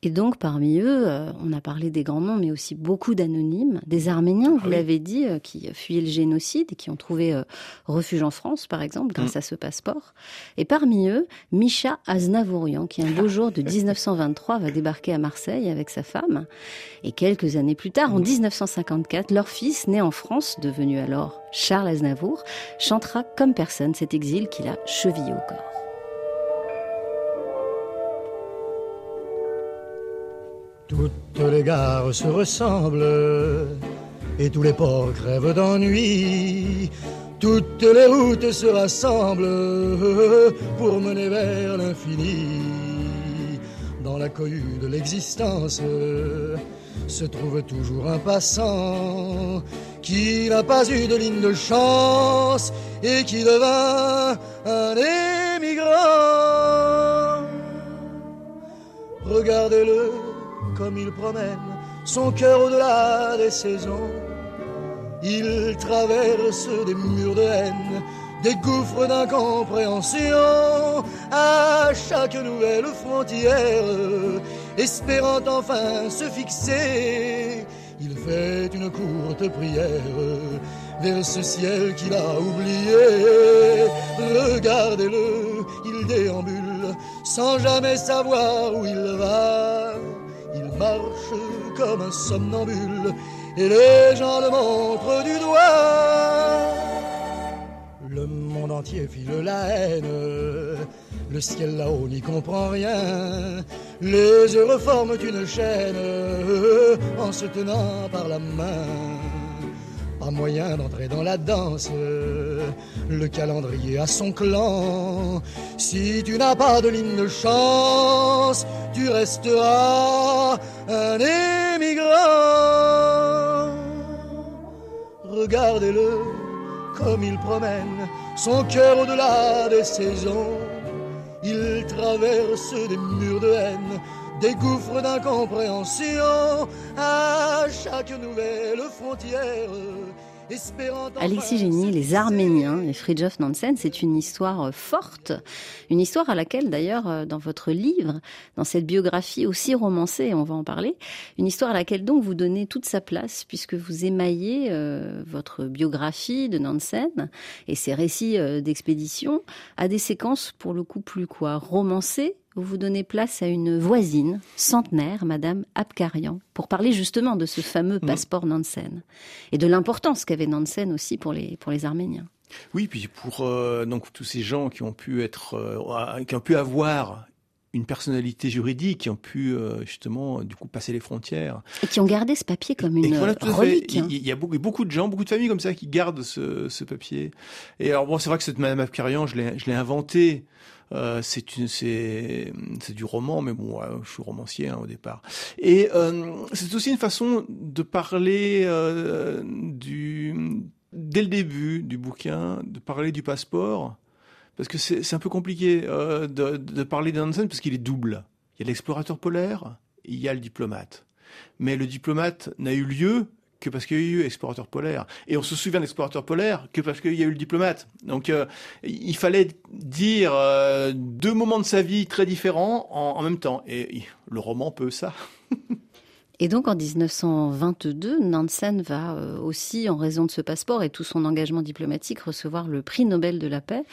Et donc, parmi eux, euh, on a parlé des grands noms, mais aussi beaucoup d'anonymes, des Arméniens, vous l'avez dit, euh, qui fuyaient le génocide et qui ont trouvé euh, refuge en France, par exemple, grâce mm. à ce passeport. Et parmi eux, Misha Aznavourian, qui un beau jour de 1923 va débarquer à Marseille avec sa femme. Et quelques années plus tard, en 1954, mm. leur fils, né en France, devenu alors Charles Aznavour, chantera comme personne cet exil qu'il a chevillé au corps. Toutes les gares se ressemblent et tous les ports crèvent d'ennui. Toutes les routes se rassemblent pour mener vers l'infini. Dans la cohue de l'existence se trouve toujours un passant qui n'a pas eu de ligne de chance et qui devint un émigrant. Regardez-le comme il promène son cœur au-delà des saisons. Il traverse des murs de haine, des gouffres d'incompréhension à chaque nouvelle frontière, espérant enfin se fixer. Il fait une courte prière vers ce ciel qu'il a oublié. Regardez-le, il déambule sans jamais savoir où il va marche comme un somnambule et les gens le montrent du doigt. Le monde entier file la haine, le ciel là-haut n'y comprend rien. Les heureux forment une chaîne en se tenant par la main moyen d'entrer dans la danse. Le calendrier a son clan. Si tu n'as pas de ligne de chance, tu resteras un émigrant. regardez-le comme il promène son cœur au-delà des saisons. Il traverse des murs de haine, des gouffres d'incompréhension à chaque nouvelle frontière. Alexis Génie, les Arméniens et Fridtjof Nansen, c'est une histoire euh, forte, une histoire à laquelle d'ailleurs euh, dans votre livre, dans cette biographie aussi romancée, on va en parler, une histoire à laquelle donc vous donnez toute sa place puisque vous émaillez euh, votre biographie de Nansen et ses récits d'expédition à des séquences pour le coup plus quoi romancées vous vous donnez place à une voisine centenaire, Madame Abkarian, pour parler justement de ce fameux mm. passeport Nansen et de l'importance qu'avait Nansen aussi pour les, pour les Arméniens. Oui, puis pour euh, donc tous ces gens qui ont pu être, euh, qui ont pu avoir une personnalité juridique, qui ont pu euh, justement du coup passer les frontières et qui ont gardé ce papier comme une relique. Hein. Il, y a beaucoup, beaucoup de gens, beaucoup de familles comme ça qui gardent ce, ce papier. Et alors bon, c'est vrai que cette Madame Abkarian, je l'ai inventé euh, c'est une, c'est, c'est du roman, mais bon, je suis romancier hein, au départ. Et euh, c'est aussi une façon de parler euh, du, dès le début du bouquin, de parler du passeport, parce que c'est, un peu compliqué de, de parler d'Hansen parce qu'il est double. Il y a l'explorateur polaire, il y a le diplomate. Mais le diplomate n'a eu lieu que parce qu'il y a eu explorateur polaire. Et on se souvient d'explorateur polaire que parce qu'il y a eu le diplomate. Donc euh, il fallait dire euh, deux moments de sa vie très différents en, en même temps. Et le roman peut ça. Et donc en 1922, Nansen va euh, aussi, en raison de ce passeport et tout son engagement diplomatique, recevoir le prix Nobel de la paix.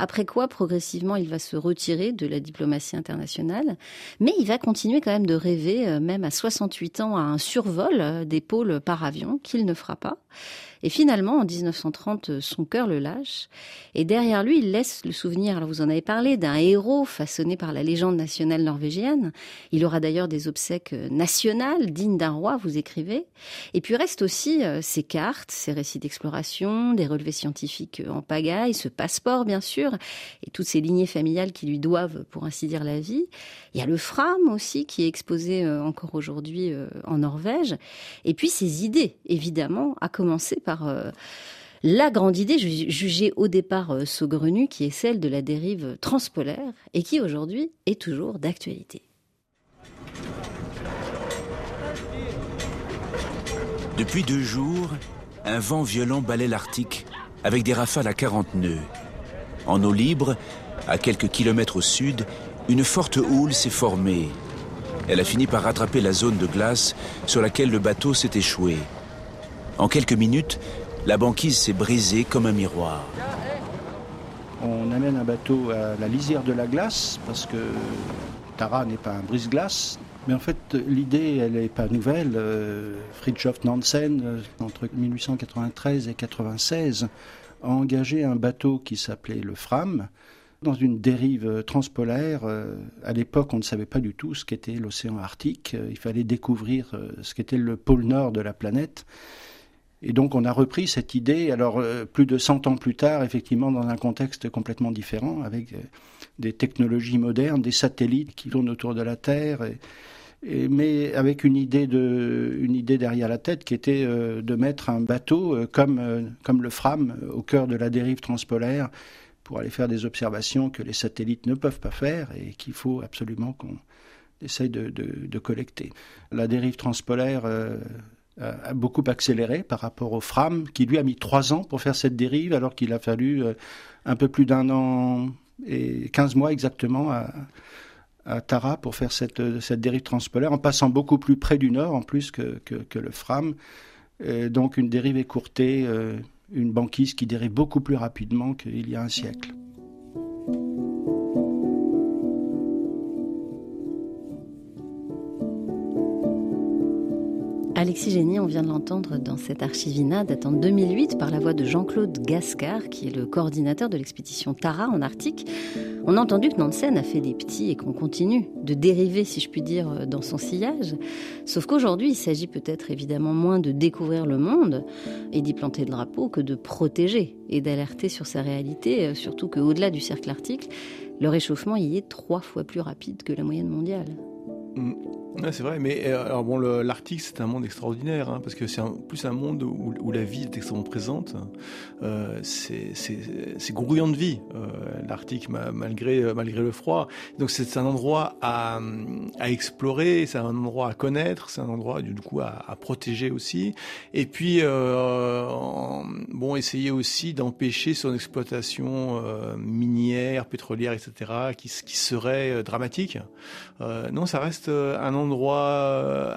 Après quoi, progressivement, il va se retirer de la diplomatie internationale. Mais il va continuer quand même de rêver, euh, même à 68 ans, à un survol euh, des pôles par avion qu'il ne fera pas. Et finalement, en 1930, son cœur le lâche. Et derrière lui, il laisse le souvenir, alors vous en avez parlé, d'un héros façonné par la légende nationale norvégienne. Il aura d'ailleurs des obsèques nationales, dignes d'un roi, vous écrivez. Et puis reste aussi euh, ses cartes, ses récits d'exploration, des relevés scientifiques en pagaille, ce passeport, bien sûr, et toutes ces lignées familiales qui lui doivent, pour ainsi dire, la vie. Il y a le Fram aussi, qui est exposé euh, encore aujourd'hui euh, en Norvège. Et puis ses idées, évidemment, à commencer par euh, la grande idée jugée au départ saugrenue, qui est celle de la dérive transpolaire et qui aujourd'hui est toujours d'actualité. Depuis deux jours, un vent violent balait l'Arctique avec des rafales à 40 nœuds. En eau libre, à quelques kilomètres au sud, une forte houle s'est formée. Elle a fini par rattraper la zone de glace sur laquelle le bateau s'est échoué. En quelques minutes, la banquise s'est brisée comme un miroir. On amène un bateau à la lisière de la glace parce que Tara n'est pas un brise-glace. Mais en fait, l'idée, elle n'est pas nouvelle. Euh, Fridtjof Nansen, euh, entre 1893 et 1996, a engagé un bateau qui s'appelait le Fram dans une dérive transpolaire. Euh, à l'époque, on ne savait pas du tout ce qu'était l'océan Arctique. Il fallait découvrir ce qu'était le pôle nord de la planète. Et donc on a repris cette idée, alors euh, plus de 100 ans plus tard, effectivement dans un contexte complètement différent, avec euh, des technologies modernes, des satellites qui tournent autour de la Terre, mais avec une idée, derrière la tête qui était euh, de mettre un bateau comme, comme le Fram au cœur de la dérive transpolaire pour aller faire des observations que les satellites ne peuvent pas faire et qu'il faut absolument qu'on essaye de, de, collecter. La dérive transpolaire euh, a beaucoup accéléré par rapport au Fram, qui lui a mis trois ans pour faire cette dérive, alors qu'il a fallu euh, un peu plus d'un an et 15 mois exactement à, Tara pour faire cette, dérive transpolaire, en passant beaucoup plus près du nord en plus que, que, le Fram. donc une dérive écourtée, euh, une banquise qui dérive beaucoup plus rapidement qu'il y a un siècle. Alexis Génie, on vient de l'entendre dans cette archivina datant de 2008 par la voix de Jean-Claude Gascard, qui est le coordinateur de l'expédition Tara en Arctique. On a entendu que Nansen a fait des petits et qu'on continue de dériver, si je puis dire, dans son sillage. Sauf qu'aujourd'hui, il s'agit peut-être évidemment moins de découvrir le monde et d'y planter le drapeau que de protéger et d'alerter sur sa réalité, surtout qu'au-delà du cercle arctique, le réchauffement y est trois fois plus rapide que la moyenne mondiale. C'est vrai, mais euh, alors bon, l'Arctique c'est un monde extraordinaire hein, parce que c'est plus un monde où, la vie est extrêmement présente. Euh, c'est grouillant de vie, euh, l'Arctique malgré malgré le froid. Donc c'est un endroit à, explorer, c'est un endroit à connaître, c'est un endroit du coup à, protéger aussi. Et puis bon, essayer aussi d'empêcher son exploitation minière, pétrolière, etc., qui, qui serait dramatique. non, ça reste un endroit euh,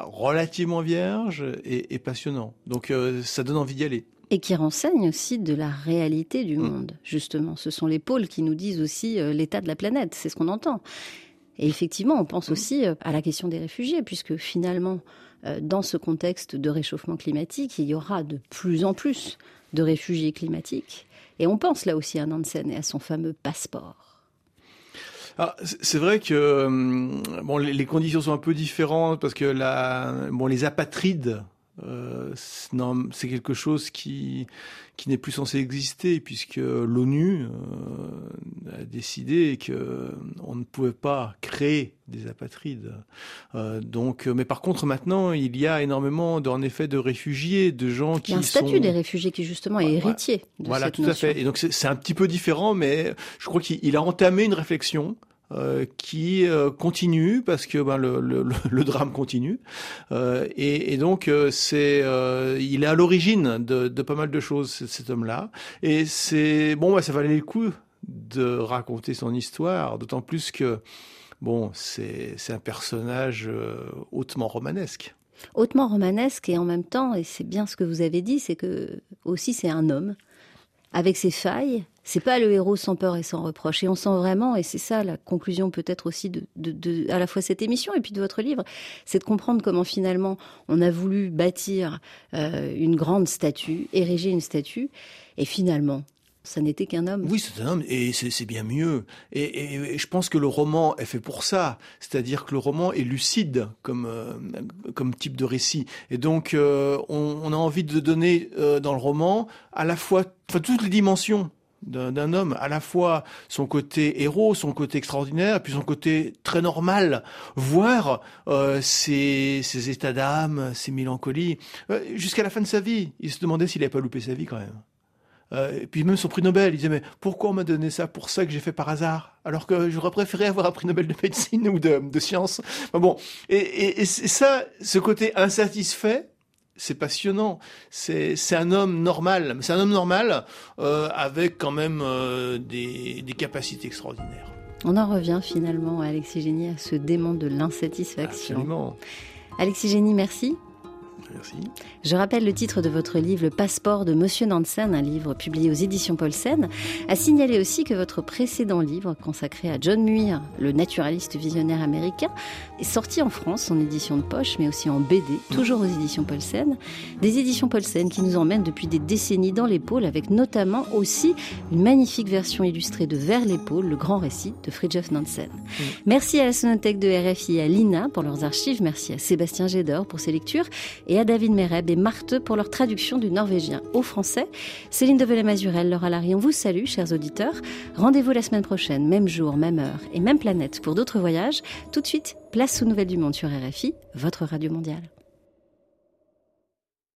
relativement vierge et, passionnant. Donc euh, ça donne envie d'y aller. Et qui renseigne aussi de la réalité du mm. monde, justement. Ce sont les pôles qui nous disent aussi euh, l'état de la planète, c'est ce qu'on entend. Et effectivement, on pense mm. aussi à la question des réfugiés, puisque finalement, dans ce contexte de réchauffement climatique, il y aura de plus en plus de réfugiés climatiques. Et on pense là aussi à Nansen et à son fameux passeport. Ah, c'est vrai que euh, bon, les, conditions sont un peu différentes parce que la, bon, les apatrides, euh, c'est quelque chose qui qui n'est plus censé exister puisque l'ONU euh, a décidé que on ne pouvait pas créer des apatrides. Euh, donc, mais par contre maintenant il y a énormément en effet de réfugiés, de gens qui il y a un statut des réfugiés qui justement est héritier. De voilà, cette tout à fait. Et donc c'est un petit peu différent, mais je crois qu'il a entamé une réflexion euh, qui euh, continue parce que ben, le, le, drame continue. Euh, et, donc c'est il est à l'origine de, pas mal de choses cet homme-là. Et c'est bon ça valait le coup de raconter son histoire d'autant plus que bon c'est c'est un personnage hautement romanesque. Hautement romanesque et en même temps et c'est bien ce que vous avez dit c'est que aussi c'est un homme avec ses failles c'est pas le héros sans peur et sans reproche. Et on sent vraiment, et c'est ça la conclusion peut-être aussi de, à la fois cette émission et puis de votre livre, c'est de comprendre comment finalement on a voulu bâtir euh, une grande statue, ériger une statue, et finalement ça n'était qu'un homme. Oui, c'est un homme, et c'est bien mieux. Et, je pense que le roman est fait pour ça. C'est-à-dire que le roman est lucide comme, euh, comme type de récit. Et donc, euh, on, a envie de donner euh, dans le roman à la fois toutes les dimensions d'un homme, à la fois son côté héros, son côté extraordinaire, puis son côté très normal, voire ses, états d'âme, ses mélancolies. Jusqu'à la fin de sa vie, il se demandait s'il n'avait pas loupé sa vie quand même. Euh, et puis même son prix Nobel, il disait mais pourquoi on m'a donné ça? Pour ça que j'ai fait par hasard alors que j'aurais préféré avoir un prix Nobel de médecine ou de, de sciences. bon, et, et, et ça, ce côté insatisfait, c'est passionnant. C'est un homme normal. C'est un homme normal euh, avec quand même euh, des, des, capacités extraordinaires. On en revient finalement, Alexis Génie, à ce démon de l'insatisfaction. Absolument. Alexis Génie, merci. Merci. Je rappelle le titre de votre livre, Le Passeport de Monsieur Nansen, un livre publié aux éditions Paulsen. À signaler aussi que votre précédent livre, consacré à John Muir, le naturaliste visionnaire américain, est sorti en France en édition de poche, mais aussi en BD, toujours aux éditions Paulsen. Des éditions Paulsen qui nous emmènent depuis des décennies dans l'épaule, avec notamment aussi une magnifique version illustrée de Vers l'épaule, le grand récit de Fridtjof Nansen. Merci à la Sonothèque de RFI et à l'INA pour leurs archives. Merci à Sébastien Gédor pour ses lectures et David Mereb et Marthe pour leur traduction du norvégien au français. Céline Develay-Mazurel, Laura Larry, on vous salue, chers auditeurs. Rendez-vous la semaine prochaine, même jour, même heure et même planète pour d'autres voyages. Tout de suite, place aux nouvelles du monde sur RFI, votre radio mondiale.